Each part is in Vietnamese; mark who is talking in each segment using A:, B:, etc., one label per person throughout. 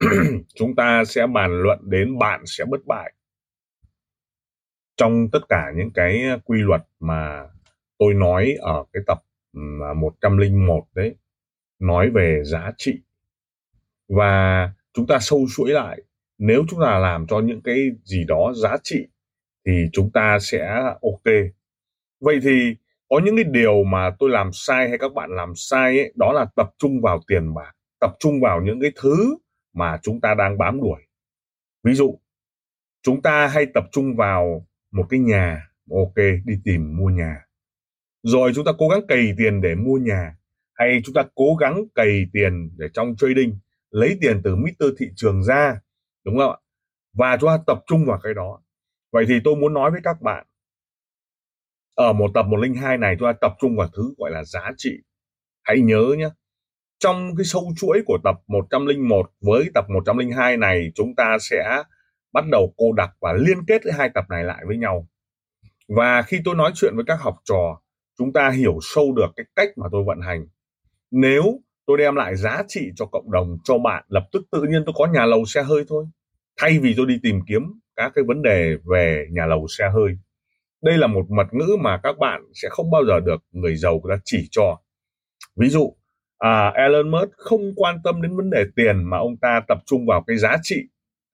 A: chúng ta sẽ bàn luận đến bạn sẽ bất bại. Trong tất cả những cái quy luật mà tôi nói ở cái tập 101 à, đấy, nói về giá trị. Và chúng ta sâu chuỗi lại, nếu chúng ta làm cho những cái gì đó giá trị thì chúng ta sẽ ok. Vậy thì có những cái điều mà tôi làm sai hay các bạn làm sai ấy, đó là tập trung vào tiền bạc, tập trung vào những cái thứ mà chúng ta đang bám đuổi. Ví dụ, chúng ta hay tập trung vào một cái nhà, ok, đi tìm mua nhà. Rồi chúng ta cố gắng cày tiền để mua nhà, hay chúng ta cố gắng cày tiền để trong trading, lấy tiền từ Mr. thị trường ra, đúng không ạ? Và chúng ta tập trung vào cái đó. Vậy thì tôi muốn nói với các bạn, ở một tập 102 này chúng ta tập trung vào thứ gọi là giá trị. Hãy nhớ nhé, trong cái sâu chuỗi của tập 101 với tập 102 này chúng ta sẽ bắt đầu cô đặc và liên kết hai tập này lại với nhau. Và khi tôi nói chuyện với các học trò, chúng ta hiểu sâu được cái cách mà tôi vận hành. Nếu tôi đem lại giá trị cho cộng đồng, cho bạn, lập tức tự nhiên tôi có nhà lầu xe hơi thôi. Thay vì tôi đi tìm kiếm các cái vấn đề về nhà lầu xe hơi. Đây là một mật ngữ mà các bạn sẽ không bao giờ được người giàu người ta chỉ cho. Ví dụ, à, Elon Musk không quan tâm đến vấn đề tiền mà ông ta tập trung vào cái giá trị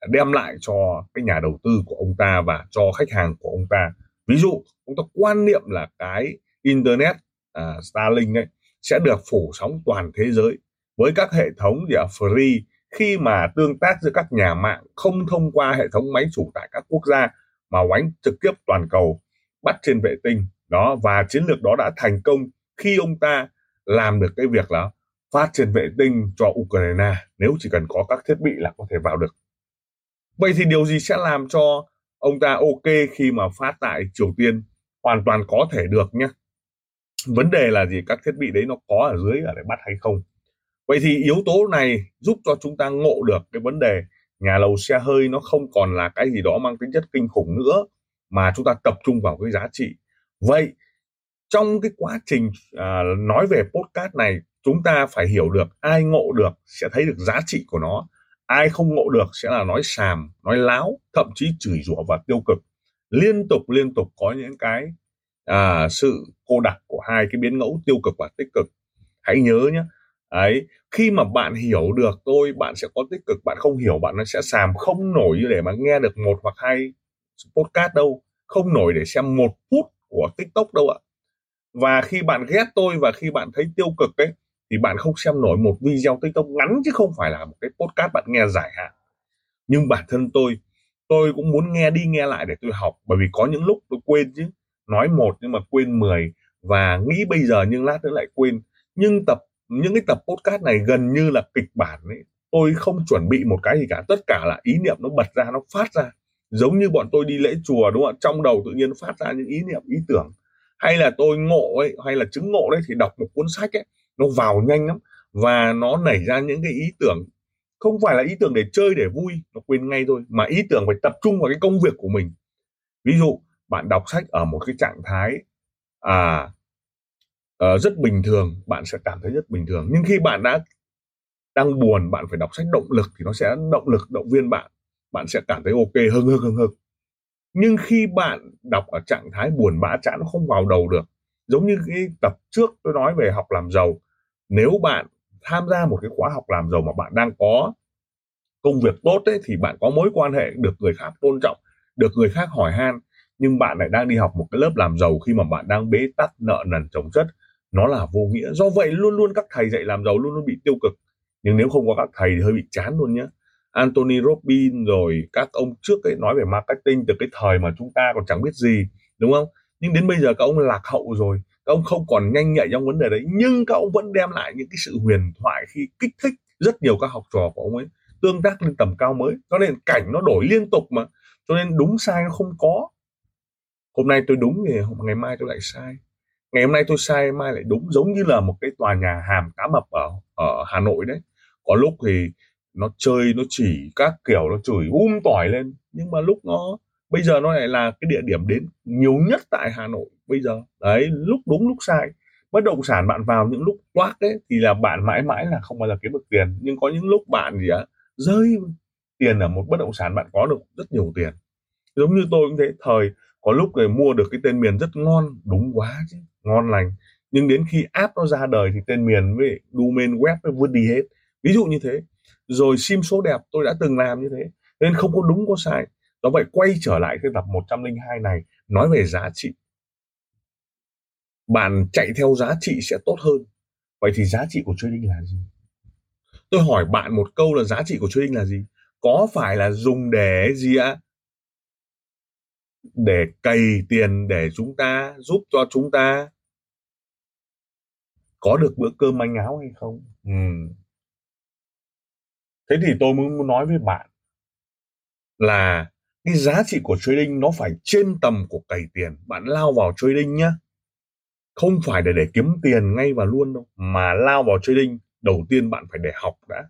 A: đem lại cho cái nhà đầu tư của ông ta và cho khách hàng của ông ta. Ví dụ, ông ta quan niệm là cái internet à, Starlink ấy sẽ được phủ sóng toàn thế giới với các hệ thống gì free khi mà tương tác giữa các nhà mạng không thông qua hệ thống máy chủ tại các quốc gia mà oánh trực tiếp toàn cầu bắt trên vệ tinh đó và chiến lược đó đã thành công khi ông ta làm được cái việc là phát trên vệ tinh cho Ukraine nếu chỉ cần có các thiết bị là có thể vào được. Vậy thì điều gì sẽ làm cho ông ta ok khi mà phát tại Triều Tiên hoàn toàn có thể được nhé. Vấn đề là gì? Các thiết bị đấy nó có ở dưới ở để bắt hay không? Vậy thì yếu tố này giúp cho chúng ta ngộ được cái vấn đề nhà lầu xe hơi nó không còn là cái gì đó mang tính chất kinh khủng nữa, mà chúng ta tập trung vào cái giá trị. Vậy trong cái quá trình à, nói về podcast này chúng ta phải hiểu được ai ngộ được sẽ thấy được giá trị của nó. Ai không ngộ được sẽ là nói xàm nói láo thậm chí chửi rủa và tiêu cực. Liên tục liên tục có những cái à, sự cô đặc của hai cái biến ngẫu tiêu cực và tích cực. Hãy nhớ nhé ấy khi mà bạn hiểu được tôi bạn sẽ có tích cực bạn không hiểu bạn nó sẽ xàm. Không nổi để mà nghe được một hoặc hai podcast đâu. Không nổi để xem một phút của tiktok đâu ạ và khi bạn ghét tôi và khi bạn thấy tiêu cực ấy, thì bạn không xem nổi một video tiktok ngắn chứ không phải là một cái podcast bạn nghe dài hạn. Nhưng bản thân tôi tôi cũng muốn nghe đi nghe lại để tôi học, bởi vì có những lúc tôi quên chứ. Nói một nhưng mà quên 10 và nghĩ bây giờ nhưng lát nữa lại quên. Nhưng tập, những cái tập podcast này gần như là kịch bản ấy, tôi không chuẩn bị một cái gì cả. Tất cả là ý niệm nó bật ra, nó phát ra. Giống như bọn tôi đi lễ chùa, đúng không ạ? Trong đầu tự nhiên phát ra những ý niệm, ý tưởng hay là tôi ngộ ấy hay là chứng ngộ đấy thì đọc một cuốn sách ấy nó vào nhanh lắm. Và nó nảy ra những cái ý tưởng không phải là ý tưởng để chơi để vui nó quên ngay thôi mà ý tưởng phải tập trung vào cái công việc của mình. Ví dụ bạn đọc sách ở một cái trạng thái à uh, rất bình thường bạn sẽ cảm thấy rất bình thường. Nhưng khi bạn đã đang buồn bạn phải đọc sách động lực thì nó sẽ động lực động viên bạn. Bạn sẽ cảm thấy ok hưng hưng hưng hưng nhưng khi bạn đọc ở trạng thái buồn bã chán nó không vào đầu được. Giống như cái tập trước tôi nói về học làm giàu. Nếu bạn tham gia một cái khóa học làm giàu mà bạn đang có công việc tốt ấy, thì bạn có mối quan hệ được người khác tôn trọng được người khác hỏi han. Nhưng bạn lại đang đi học một cái lớp làm giàu khi mà bạn đang bế tắc nợ nần chồng chất. Nó là vô nghĩa. Do vậy luôn luôn các thầy dạy làm giàu luôn luôn bị tiêu cực. Nhưng nếu không có các thầy thì hơi bị chán luôn nhé Anthony Robbins rồi các ông trước ấy nói về marketing từ cái thời mà chúng ta còn chẳng biết gì, đúng không? Nhưng đến bây giờ các ông lạc hậu rồi, các ông không còn nhanh nhạy trong vấn đề đấy, nhưng các ông vẫn đem lại những cái sự huyền thoại khi kích thích rất nhiều các học trò của ông ấy, tương tác lên tầm cao mới. Cho nên cảnh nó đổi liên tục mà, cho nên đúng sai nó không có. Hôm nay tôi đúng thì ngày mai tôi lại sai. Ngày hôm nay tôi sai, mai lại đúng, giống như là một cái tòa nhà hàm cá mập ở ở Hà Nội đấy. Có lúc thì nó chơi, nó chỉ các kiểu, nó chửi um tỏi lên. Nhưng mà lúc nó, bây giờ nó lại là cái địa điểm đến nhiều nhất tại Hà Nội bây giờ. Đấy, lúc đúng, lúc sai. Bất động sản bạn vào những lúc toác đấy thì là bạn mãi mãi là không bao giờ kiếm được tiền. Nhưng có những lúc bạn gì á, rơi tiền ở một bất động sản bạn có được rất nhiều tiền. Giống như tôi cũng thế, thời có lúc người mua được cái tên miền rất ngon, đúng quá chứ, ngon lành. Nhưng đến khi app nó ra đời thì tên miền với domain web nó vứt đi hết. Ví dụ như thế rồi sim số đẹp, tôi đã từng làm như thế, nên không có đúng có sai. Do vậy quay trở lại cái tập 102 này, nói về giá trị. Bạn chạy theo giá trị sẽ tốt hơn. Vậy thì giá trị của trading là gì? Tôi hỏi bạn một câu là giá trị của trading là gì? Có phải là dùng để gì ạ? Để cày tiền để chúng ta, giúp cho chúng ta? Có được bữa cơm manh áo hay không? Ừ thế thì tôi muốn nói với bạn là cái giá trị của trading nó phải trên tầm của cày tiền. Bạn lao vào trading nhá. Không phải để để kiếm tiền ngay và luôn đâu, mà lao vào trading, đầu tiên bạn phải để học đã.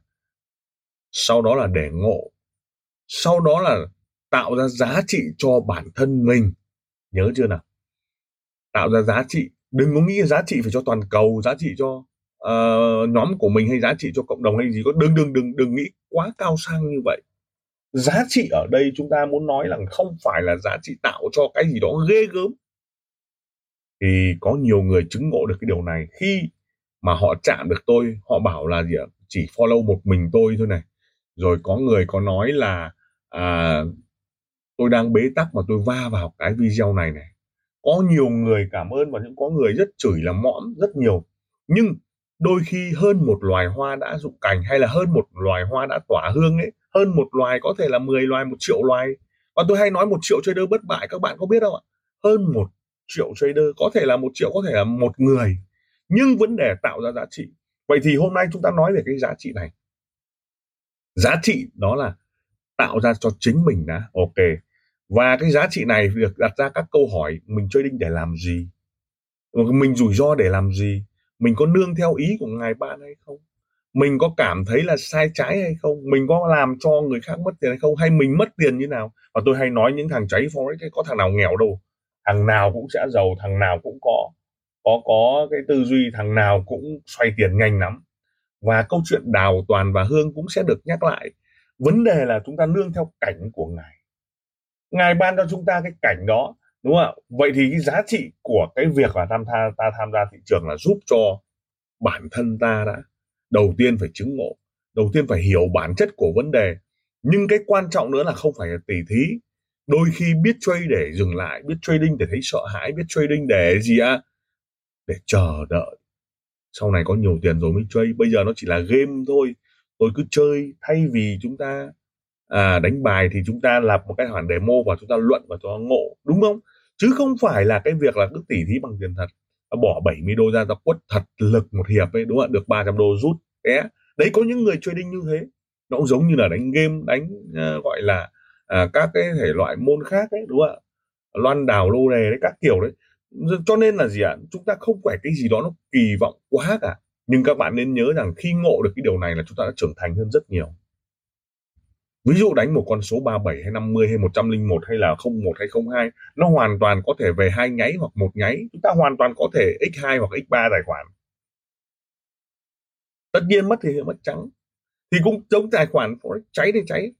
A: Sau đó là để ngộ. Sau đó là tạo ra giá trị cho bản thân mình. Nhớ chưa nào? Tạo ra giá trị. Đừng có nghĩ giá trị phải cho toàn cầu, giá trị cho uh, nhóm của mình hay giá trị cho cộng đồng hay gì có đừng đừng đừng đừng nghĩ quá cao sang như vậy. Giá trị ở đây chúng ta muốn nói là không phải là giá trị tạo cho cái gì đó ghê gớm. Thì có nhiều người chứng ngộ được cái điều này. Khi mà họ chạm được tôi họ bảo là gì ạ? Chỉ follow một mình tôi thôi này. Rồi có người có nói là à, tôi đang bế tắc mà tôi va vào cái video này này. Có nhiều người cảm ơn và những có người rất chửi là mõm rất nhiều. Nhưng đôi khi hơn một loài hoa đã rụng cành hay là hơn một loài hoa đã tỏa hương ấy, hơn một loài có thể là 10 loài, một triệu loài. Và tôi hay nói một triệu trader bất bại, các bạn có biết không ạ? Hơn một triệu trader, có thể là một triệu, có thể là một người. Nhưng vấn đề tạo ra giá trị. Vậy thì hôm nay chúng ta nói về cái giá trị này. Giá trị đó là tạo ra cho chính mình đã. Ok. Và cái giá trị này được đặt ra các câu hỏi, mình trading để làm gì? Mình rủi ro để làm gì? Mình có nương theo ý của ngài bạn hay không? Mình có cảm thấy là sai trái hay không? Mình có làm cho người khác mất tiền hay không? Hay mình mất tiền như nào? Và tôi hay nói những thằng cháy forex có thằng nào nghèo đâu, thằng nào cũng sẽ giàu, thằng nào cũng có có có cái tư duy, thằng nào cũng xoay tiền nhanh lắm. Và câu chuyện đào toàn và hương cũng sẽ được nhắc lại. Vấn đề là chúng ta nương theo cảnh của ngài. Ngài ban cho chúng ta cái cảnh đó đúng không ạ? Vậy thì cái giá trị của cái việc là tham gia ta tham gia thị trường là giúp cho bản thân ta đã đầu tiên phải chứng ngộ đầu tiên phải hiểu bản chất của vấn đề. Nhưng cái quan trọng nữa là không phải là tỉ thí. Đôi khi biết trade để dừng lại biết trading để thấy sợ hãi biết trading để gì ạ à? để chờ đợi. Sau này có nhiều tiền rồi mới chơi bây giờ nó chỉ là game thôi. Tôi cứ chơi thay vì chúng ta à, đánh bài thì chúng ta lập một cái khoản demo và chúng ta luận và cho ngộ. Đúng không? Chứ không phải là cái việc là cứ tỉ thí bằng tiền thật à, bỏ 70 đô ra ra quất thật lực một hiệp ấy đúng không ạ? Được 300 đô rút đấy đấy có những người trading như thế. Nó cũng giống như là đánh game đánh uh, gọi là uh, các cái thể loại môn khác ấy đúng không ạ? Loan đào lô đề đấy các kiểu đấy. Cho nên là gì ạ? Chúng ta không phải cái gì đó nó kỳ vọng quá cả. Nhưng các bạn nên nhớ rằng khi ngộ được cái điều này là chúng ta đã trưởng thành hơn rất nhiều ví dụ đánh một con số 37 hay 50 hay 101 hay là 01 hay 02 nó hoàn toàn có thể về hai nháy hoặc một nháy. Chúng ta hoàn toàn có thể x2 hoặc x3 tài khoản. Tất nhiên mất thì mất trắng. Thì cũng giống tài khoản forex cháy thì cháy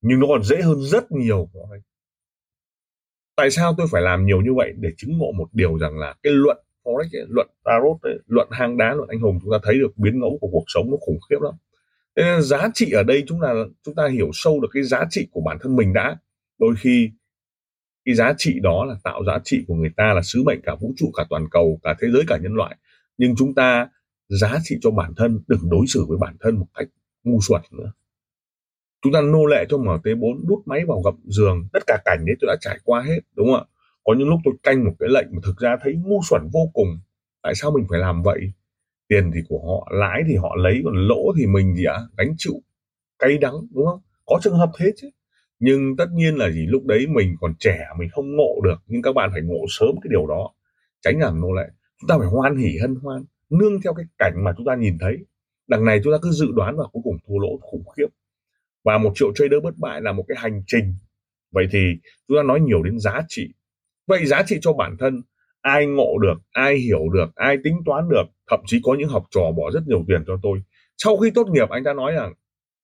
A: nhưng nó còn dễ hơn rất nhiều forex. Tại sao tôi phải làm nhiều như vậy? Để chứng ngộ một điều rằng là cái luận forex ấy, luận tarot ấy, luận hang đá luận anh hùng chúng ta thấy được biến ngẫu của cuộc sống nó khủng khiếp lắm giá trị ở đây chúng ta chúng ta hiểu sâu được cái giá trị của bản thân mình đã. Đôi khi cái giá trị đó là tạo giá trị của người ta, là sứ mệnh cả vũ trụ, cả toàn cầu, cả thế giới, cả nhân loại. Nhưng chúng ta, giá trị cho bản thân, đừng đối xử với bản thân một cách ngu xuẩn nữa. Chúng ta nô lệ cho MT4 đút máy vào gầm giường, tất cả cảnh đấy tôi đã trải qua hết, đúng không ạ? Có những lúc tôi canh một cái lệnh mà thực ra thấy ngu xuẩn vô cùng. Tại sao mình phải làm vậy? Tiền thì của họ, lãi thì họ lấy, còn lỗ thì mình gì ạ à? gánh chịu, cay đắng, đúng không? Có trường hợp thế chứ. Nhưng tất nhiên là gì, lúc đấy mình còn trẻ, mình không ngộ được, nhưng các bạn phải ngộ sớm cái điều đó. Tránh làm nô lệ. Chúng ta phải hoan hỉ, hân hoan, nương theo cái cảnh mà chúng ta nhìn thấy. Đằng này chúng ta cứ dự đoán và cuối cùng thua lỗ, khủng khiếp. Và một triệu trader bất bại là một cái hành trình. Vậy thì chúng ta nói nhiều đến giá trị. Vậy giá trị cho bản thân, ai ngộ được, ai hiểu được, ai tính toán được thậm chí có những học trò bỏ rất nhiều tiền cho tôi. Sau khi tốt nghiệp, anh ta nói rằng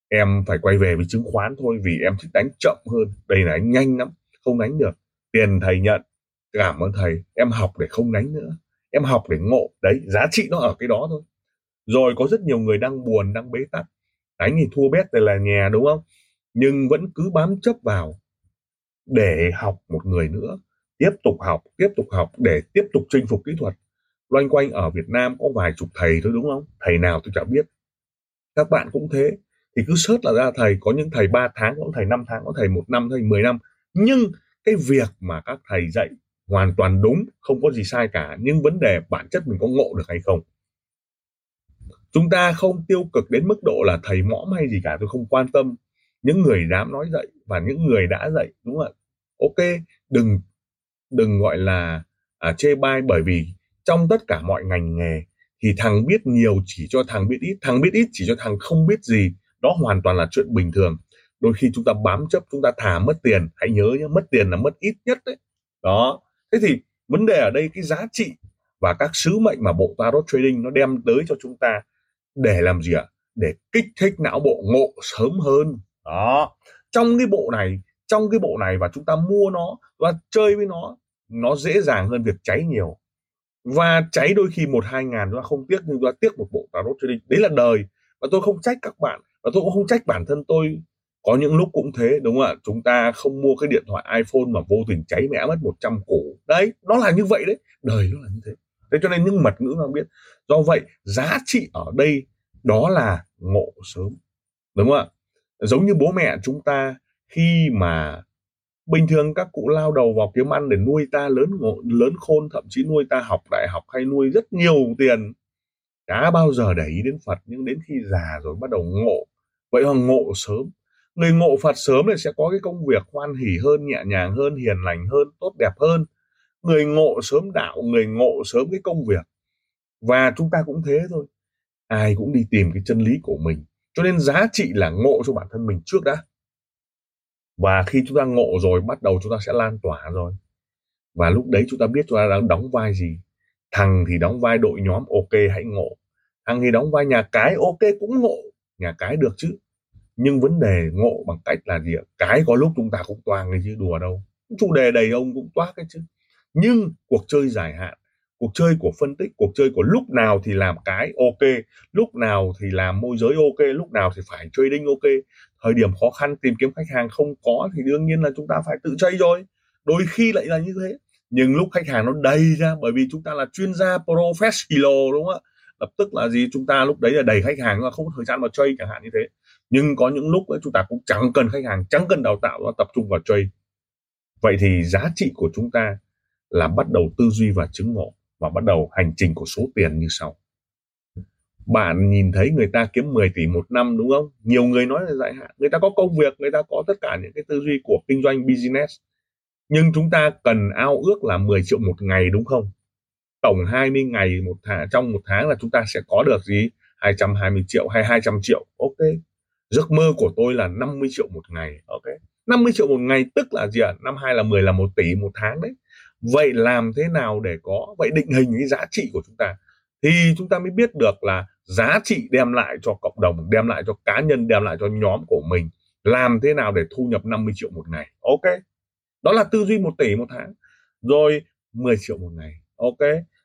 A: em phải quay về với chứng khoán thôi, vì em thích đánh chậm hơn. Đây là anh nhanh lắm, không đánh được. Tiền thầy nhận, cảm ơn thầy. Em học để không đánh nữa. Em học để ngộ. Đấy, giá trị nó ở cái đó thôi. Rồi có rất nhiều người đang buồn, đang bế tắc. Đánh thì thua bét là nhà đúng không? Nhưng vẫn cứ bám chấp vào để học một người nữa. Tiếp tục học, tiếp tục học để tiếp tục chinh phục kỹ thuật loanh quanh ở Việt Nam có vài chục thầy thôi đúng không? Thầy nào tôi chẳng biết. Các bạn cũng thế. Thì cứ search là ra thầy có những thầy 3 tháng có thầy 5 tháng có thầy một năm thầy 10 năm. Nhưng cái việc mà các thầy dạy hoàn toàn đúng không có gì sai cả. Nhưng vấn đề bản chất mình có ngộ được hay không? Chúng ta không tiêu cực đến mức độ là thầy mõm hay gì cả tôi không quan tâm. Những người dám nói dạy và những người đã dạy đúng không ạ? Ok đừng đừng gọi là à, chê bai bởi vì trong tất cả mọi ngành nghề, thì thằng biết nhiều chỉ cho thằng biết ít, thằng biết ít chỉ cho thằng không biết gì. Đó hoàn toàn là chuyện bình thường. Đôi khi chúng ta bám chấp, chúng ta thả mất tiền. Hãy nhớ nhé, mất tiền là mất ít nhất đấy. Đó. Thế thì vấn đề ở đây, cái giá trị và các sứ mệnh mà bộ tarot trading nó đem tới cho chúng ta để làm gì ạ? Để kích thích não bộ ngộ sớm hơn. Đó. Trong cái bộ này, trong cái bộ này và chúng ta mua nó và chơi với nó nó dễ dàng hơn việc cháy nhiều và cháy đôi khi một, hai ngàn chúng ta không tiếc, nhưng chúng ta tiếc một bộ tarot trading. Đấy là đời. Và tôi không trách các bạn. Và tôi cũng không trách bản thân tôi. Có những lúc cũng thế, đúng không ạ? Chúng ta không mua cái điện thoại iPhone mà vô tình cháy mẹ mất 100 củ đấy, nó là như vậy đấy. Đời nó là như thế. Thế cho nên những mật ngữ nó biết. Do vậy, giá trị ở đây, đó là ngộ sớm. Đúng không ạ? Giống như bố mẹ chúng ta, khi mà bình thường các cụ lao đầu vào kiếm ăn để nuôi ta lớn ngộ, lớn khôn thậm chí nuôi ta học đại học hay nuôi rất nhiều tiền. Đã bao giờ để ý đến Phật nhưng đến khi già rồi bắt đầu ngộ. Vậy là ngộ sớm. Người ngộ Phật sớm thì sẽ có cái công việc hoan hỉ hơn nhẹ nhàng hơn hiền lành hơn tốt đẹp hơn. Người ngộ sớm đạo người ngộ sớm cái công việc. Và chúng ta cũng thế thôi. Ai cũng đi tìm cái chân lý của mình. Cho nên giá trị là ngộ cho bản thân mình trước đã và khi chúng ta ngộ rồi, bắt đầu chúng ta sẽ lan tỏa rồi. Và lúc đấy chúng ta biết chúng ta đang đóng vai gì. Thằng thì đóng vai đội nhóm ok, hãy ngộ. Thằng thì đóng vai nhà cái ok cũng ngộ. Nhà cái được chứ. Nhưng vấn đề ngộ bằng cách là gì ạ? Cái có lúc chúng ta cũng toang cái chứ, đùa đâu. Chủ đề đầy ông cũng toát cái chứ. Nhưng cuộc chơi dài hạn, cuộc chơi của phân tích, cuộc chơi của lúc nào thì làm cái ok, lúc nào thì làm môi giới ok, lúc nào thì phải trading ok thời điểm khó khăn tìm kiếm khách hàng không có thì đương nhiên là chúng ta phải tự chơi rồi. Đôi khi lại là như thế. Nhưng lúc khách hàng nó đầy ra, bởi vì chúng ta là chuyên gia professional, đúng không ạ? Lập tức là gì? Chúng ta lúc đấy là đầy khách hàng là không có thời gian mà chơi chẳng hạn như thế. Nhưng có những lúc ấy, chúng ta cũng chẳng cần khách hàng, chẳng cần đào tạo, nó tập trung vào chơi. Vậy thì giá trị của chúng ta là bắt đầu tư duy và chứng ngộ và bắt đầu hành trình của số tiền như sau bạn nhìn thấy người ta kiếm 10 tỷ một năm, đúng không? Nhiều người nói là dài hạn. Người ta có công việc, người ta có tất cả những cái tư duy của kinh doanh business. Nhưng chúng ta cần ao ước là 10 triệu một ngày, đúng không? Tổng 20 ngày một tháng trong một tháng là chúng ta sẽ có được gì? 220 triệu hay 200 triệu? Ok. Giấc mơ của tôi là 50 triệu một ngày. Ok. 50 triệu một ngày tức là gì ạ? À? năm hai là 10 là một tỷ một tháng đấy. Vậy làm thế nào để có, vậy định hình cái giá trị của chúng ta? Thì chúng ta mới biết được là giá trị đem lại cho cộng đồng, đem lại cho cá nhân, đem lại cho nhóm của mình, làm thế nào để thu nhập 50 triệu một ngày. Ok. Đó là tư duy một tỷ một tháng. Rồi 10 triệu một ngày. Ok.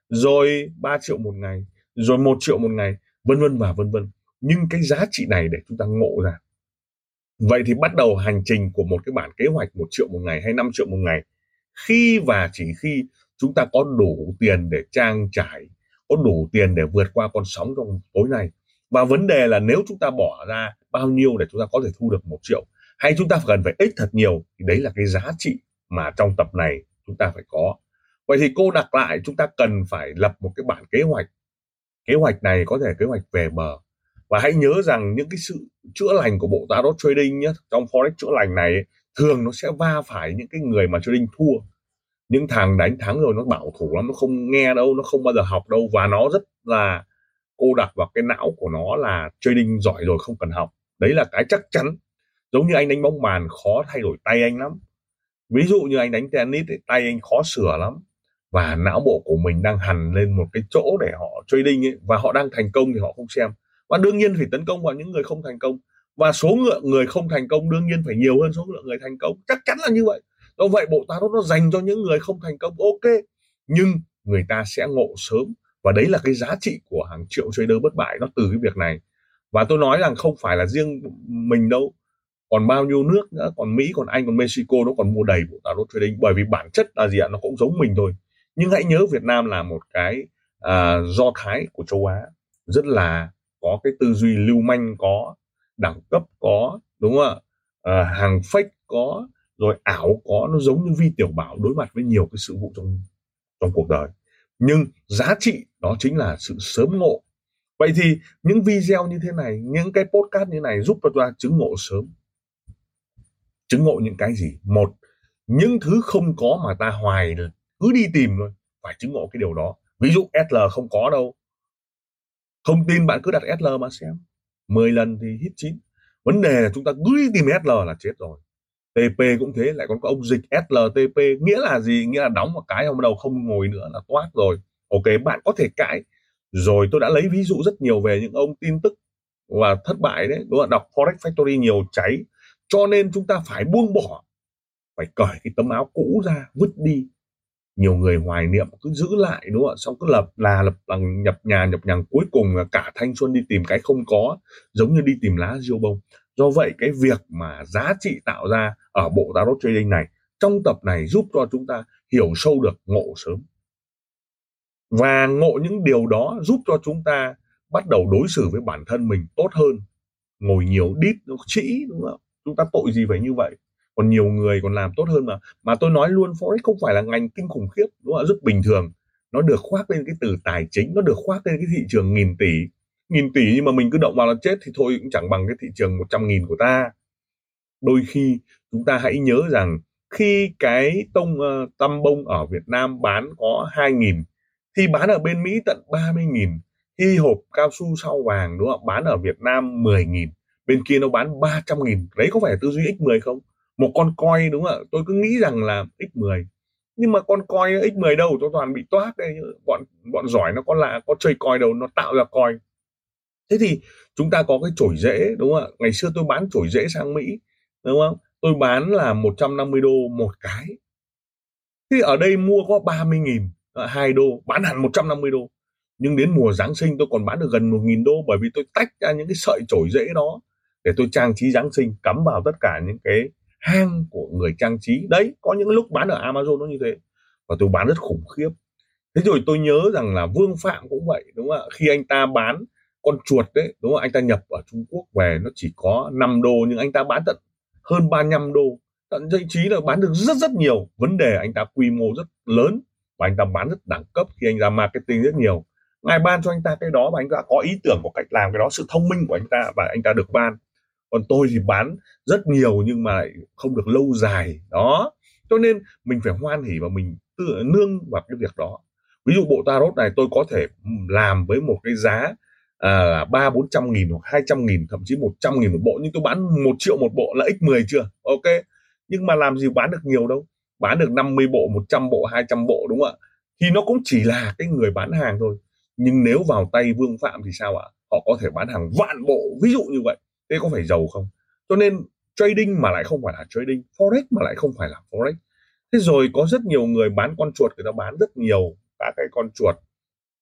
A: Rồi 3 triệu một ngày. Rồi một triệu một ngày. Vân vân và vân vân. Nhưng cái giá trị này để chúng ta ngộ ra. Vậy thì bắt đầu hành trình của một cái bản kế hoạch một triệu một ngày hay 5 triệu một ngày, khi và chỉ khi chúng ta có đủ tiền để trang trải có đủ tiền để vượt qua con sóng trong tối nay. Và vấn đề là nếu chúng ta bỏ ra bao nhiêu để chúng ta có thể thu được một triệu, hay chúng ta cần phải ít thật nhiều, thì đấy là cái giá trị mà trong tập này chúng ta phải có. Vậy thì cô đặt lại, chúng ta cần phải lập một cái bản kế hoạch. Kế hoạch này có thể kế hoạch về bờ. Và hãy nhớ rằng những cái sự chữa lành của bộ tarot trading nhé, trong forex chữa lành này thường nó sẽ va phải những cái người mà trading thua những thằng đánh thắng rồi nó bảo thủ lắm nó không nghe đâu nó không bao giờ học đâu và nó rất là cô đặt vào cái não của nó là trading giỏi rồi không cần học. Đấy là cái chắc chắn. Giống như anh đánh bóng bàn khó thay đổi tay anh lắm. Ví dụ như anh đánh tennis thì tay anh khó sửa lắm và não bộ của mình đang hằn lên một cái chỗ để họ trading ấy, và họ đang thành công thì họ không xem. Và đương nhiên phải tấn công vào những người không thành công. Và số lượng người không thành công đương nhiên phải nhiều hơn số lượng người thành công. Chắc chắn là như vậy do vậy bộ tarot nó dành cho những người không thành công ok nhưng người ta sẽ ngộ sớm. Và đấy là cái giá trị của hàng triệu trader bất bại nó từ cái việc này. Và tôi nói rằng không phải là riêng mình đâu. Còn bao nhiêu nước nữa còn mỹ còn anh còn mexico nó còn mua đầy bộ tarot trading. Bởi vì bản chất là gì ạ? Nó cũng giống mình thôi. Nhưng hãy nhớ việt nam là một cái à, do thái của châu á. Rất là có cái tư duy lưu manh có đẳng cấp có đúng không ạ? À, hàng fake có rồi ảo có nó giống như vi tiểu bảo đối mặt với nhiều cái sự vụ trong trong cuộc đời. Nhưng giá trị đó chính là sự sớm ngộ. Vậy thì những video như thế này, những cái podcast như này giúp cho ta chứng ngộ sớm. Chứng ngộ những cái gì? Một, những thứ không có mà ta hoài cứ đi tìm thôi, phải chứng ngộ cái điều đó. Ví dụ SL không có đâu. Không tin bạn cứ đặt SL mà xem. 10 lần thì hit 9 vấn đề là chúng ta cứ đi tìm SL là chết rồi. TP cũng thế, lại còn có ông dịch SLTP nghĩa là gì? Nghĩa là đóng một cái, ông đầu không ngồi nữa là toát rồi. Ok, bạn có thể cãi. Rồi tôi đã lấy ví dụ rất nhiều về những ông tin tức và thất bại đấy, đúng không? Đọc Forex Factory nhiều cháy. Cho nên chúng ta phải buông bỏ, phải cởi cái tấm áo cũ ra, vứt đi. Nhiều người hoài niệm cứ giữ lại, đúng không? Ạ xong cứ lập, là lập bằng nhập nhà, nhập nhằng. Cuối cùng là cả thanh xuân đi tìm cái không có, giống như đi tìm lá diêu bông do vậy, cái việc mà giá trị tạo ra ở bộ tarot trading này trong tập này giúp cho chúng ta hiểu sâu được ngộ sớm. Và ngộ những điều đó giúp cho chúng ta bắt đầu đối xử với bản thân mình tốt hơn, ngồi nhiều đít nó trĩ, đúng không? Chúng ta tội gì phải như vậy? Còn nhiều người còn làm tốt hơn mà. Mà tôi nói luôn, forex không phải là ngành kinh khủng khiếp, đúng không rất bình thường. Nó được khoác lên cái từ tài chính, nó được khoác lên cái thị trường nghìn tỷ nghìn tỷ nhưng mà mình cứ động vào là chết thì thôi cũng chẳng bằng cái thị trường 100 nghìn của ta. Đôi khi chúng ta hãy nhớ rằng khi cái tông uh, tăm bông ở Việt Nam bán có 2 nghìn thì bán ở bên Mỹ tận 30 nghìn khi hộp cao su sau vàng đúng không? Bán ở Việt Nam 10 nghìn bên kia nó bán 300 nghìn. Đấy có phải tư duy x10 không? Một con coi đúng không ạ? Tôi cứ nghĩ rằng là x10 nhưng mà con coi x10 đâu? Cho toàn bị toát đây. Bọn bọn giỏi nó có là có chơi coi đâu nó tạo ra coi thế thì chúng ta có cái chổi rễ, đúng không ạ? Ngày xưa tôi bán chổi rễ sang mỹ, đúng không? Tôi bán là 150 đô một cái. Thì ở đây mua có 30 nghìn à, hai đô, bán hẳn 150 đô. Nhưng đến mùa Giáng sinh tôi còn bán được gần một nghìn đô bởi vì tôi tách ra những cái sợi chổi rễ đó để tôi trang trí Giáng sinh, cắm vào tất cả những cái hang của người trang trí. Đấy, có những lúc bán ở Amazon nó như thế. Và tôi bán rất khủng khiếp. Thế rồi tôi nhớ rằng là Vương Phạm cũng vậy, đúng không ạ? Khi anh ta bán con chuột đấy, đúng không? Anh ta nhập ở Trung Quốc về, nó chỉ có 5 đô, nhưng anh ta bán tận hơn 35 đô. Tận thậm chí là bán được rất rất nhiều. Vấn đề anh ta quy mô rất lớn và anh ta bán rất đẳng cấp khi anh ra marketing rất nhiều. Ngài ban cho anh ta cái đó và anh ta có ý tưởng của cách làm cái đó, sự thông minh của anh ta và anh ta được ban. Còn tôi thì bán rất nhiều nhưng mà lại không được lâu dài. Đó. Cho nên mình phải hoan hỉ và mình tự nương vào cái việc đó. Ví dụ bộ tarot này tôi có thể làm với một cái giá Ờ, ba bốn trăm nghìn hoặc hai trăm nghìn, thậm chí một trăm nghìn một bộ. Nhưng tôi bán một triệu một bộ là x 10 chưa? Ok. Nhưng mà làm gì bán được nhiều đâu. Bán được 50 bộ 100 bộ 200 bộ, đúng không ạ? Thì nó cũng chỉ là cái người bán hàng thôi. Nhưng nếu vào tay vương phạm thì sao ạ? Họ có thể bán hàng vạn bộ, ví dụ như vậy. Thế có phải giàu không? Cho nên trading mà lại không phải là trading, forex mà lại không phải là forex. Thế rồi có rất nhiều người bán con chuột, người ta bán rất nhiều các cái con chuột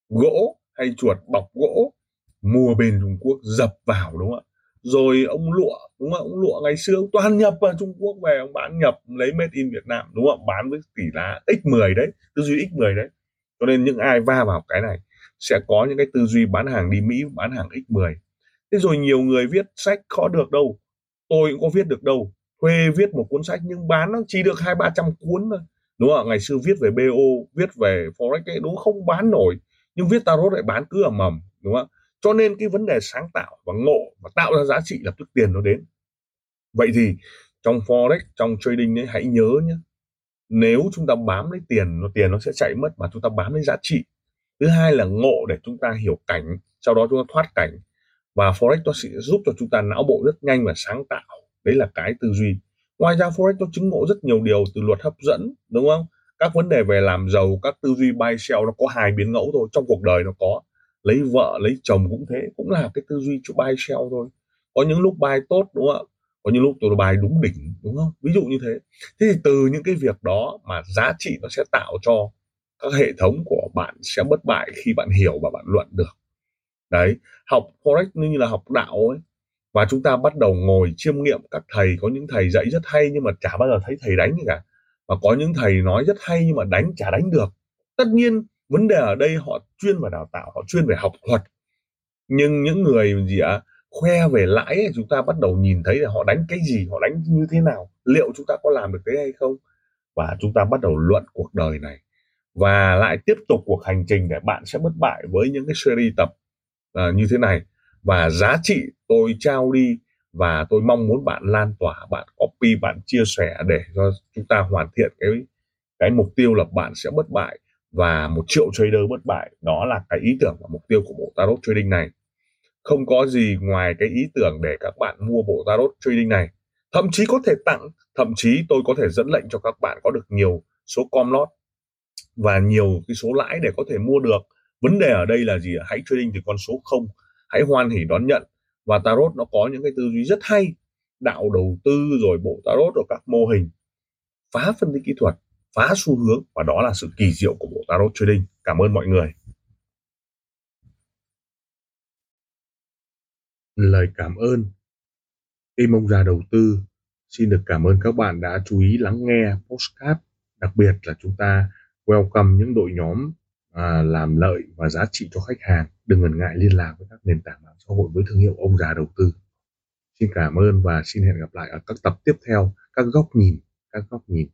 A: gỗ hay chuột bọc gỗ mua bên Trung Quốc, dập vào, đúng không ạ? Rồi ông lụa, đúng không ông lụa ngày xưa toàn nhập vào Trung Quốc về, ông bán nhập lấy made in Việt Nam, đúng không bán với tỷ giá x10 đấy, tư duy x10 đấy. Cho nên những ai va vào cái này sẽ có những cái tư duy bán hàng đi Mỹ, bán hàng x10 thế rồi nhiều người viết sách khó được đâu. Tôi cũng có viết được đâu. Thuê viết một cuốn sách nhưng bán nó chỉ được hai, ba trăm cuốn thôi, đúng không ngày xưa viết về BO viết về forex ấy, đúng không? Bán nổi. Nhưng viết tarot lại bán cứ ở mầm đúng không cho nên cái vấn đề sáng tạo và ngộ và tạo ra giá trị lập tức tiền nó đến. Vậy thì trong forex, trong trading ấy, hãy nhớ nhé nếu chúng ta bám lấy tiền, nó tiền nó sẽ chạy mất mà chúng ta bám lấy giá trị. Thứ hai là ngộ để chúng ta hiểu cảnh, sau đó chúng ta thoát cảnh. Và forex nó sẽ giúp cho chúng ta não bộ rất nhanh và sáng tạo. Đấy là cái tư duy. Ngoài ra forex nó chứng ngộ rất nhiều điều từ luật hấp dẫn, đúng không? Các vấn đề về làm giàu, các tư duy buy sell nó có hai biến ngẫu thôi, trong cuộc đời nó có lấy vợ, lấy chồng cũng thế, cũng là cái tư duy cho buy sell thôi. Có những lúc buy tốt, đúng không ạ? Có những lúc tôi bài đúng đỉnh, đúng không? Ví dụ như thế. Thế thì từ những cái việc đó mà giá trị nó sẽ tạo cho các hệ thống của bạn sẽ bất bại khi bạn hiểu và bạn luận được. Đấy, học forex như là học đạo ấy. Và chúng ta bắt đầu ngồi chiêm nghiệm, các thầy, có những thầy dạy rất hay nhưng mà chả bao giờ thấy thầy đánh gì cả. Và có những thầy nói rất hay nhưng mà đánh, chả đánh được. Tất nhiên vấn đề ở đây họ chuyên về đào tạo họ chuyên về học thuật. Nhưng những người gì ạ à, khoe về lãi ấy, chúng ta bắt đầu nhìn thấy là họ đánh cái gì họ đánh như thế nào liệu chúng ta có làm được thế hay không? Và chúng ta bắt đầu luận cuộc đời này. Và lại tiếp tục cuộc hành trình để bạn sẽ bất bại với những cái series tập uh, như thế này. Và giá trị tôi trao đi và tôi mong muốn bạn lan tỏa bạn copy bạn chia sẻ để cho chúng ta hoàn thiện cái cái mục tiêu là bạn sẽ bất bại và một triệu trader bất bại, đó là cái ý tưởng và mục tiêu của bộ tarot trading này. Không có gì ngoài cái ý tưởng để các bạn mua bộ tarot trading này. Thậm chí có thể tặng, thậm chí tôi có thể dẫn lệnh cho các bạn có được nhiều số com lót và nhiều cái số lãi để có thể mua được. Vấn đề ở đây là gì? Hãy trading từ con số không, hãy hoan hỉ đón nhận. Và tarot nó có những cái tư duy rất hay. Đạo đầu tư rồi bộ tarot rồi các mô hình. Phá phân tích kỹ thuật phá xu hướng và đó là sự kỳ diệu của bộ tarot trading. Cảm ơn mọi người.
B: Lời cảm ơn. Team ông già đầu tư xin được cảm ơn các bạn đã chú ý lắng nghe postcard. Đặc biệt là chúng ta welcome những đội nhóm à, làm lợi và giá trị cho khách hàng. Đừng ngần ngại liên lạc với các nền tảng mạng xã hội với thương hiệu ông già đầu tư. Xin cảm ơn và xin hẹn gặp lại ở các tập tiếp theo. Các góc nhìn các góc nhìn.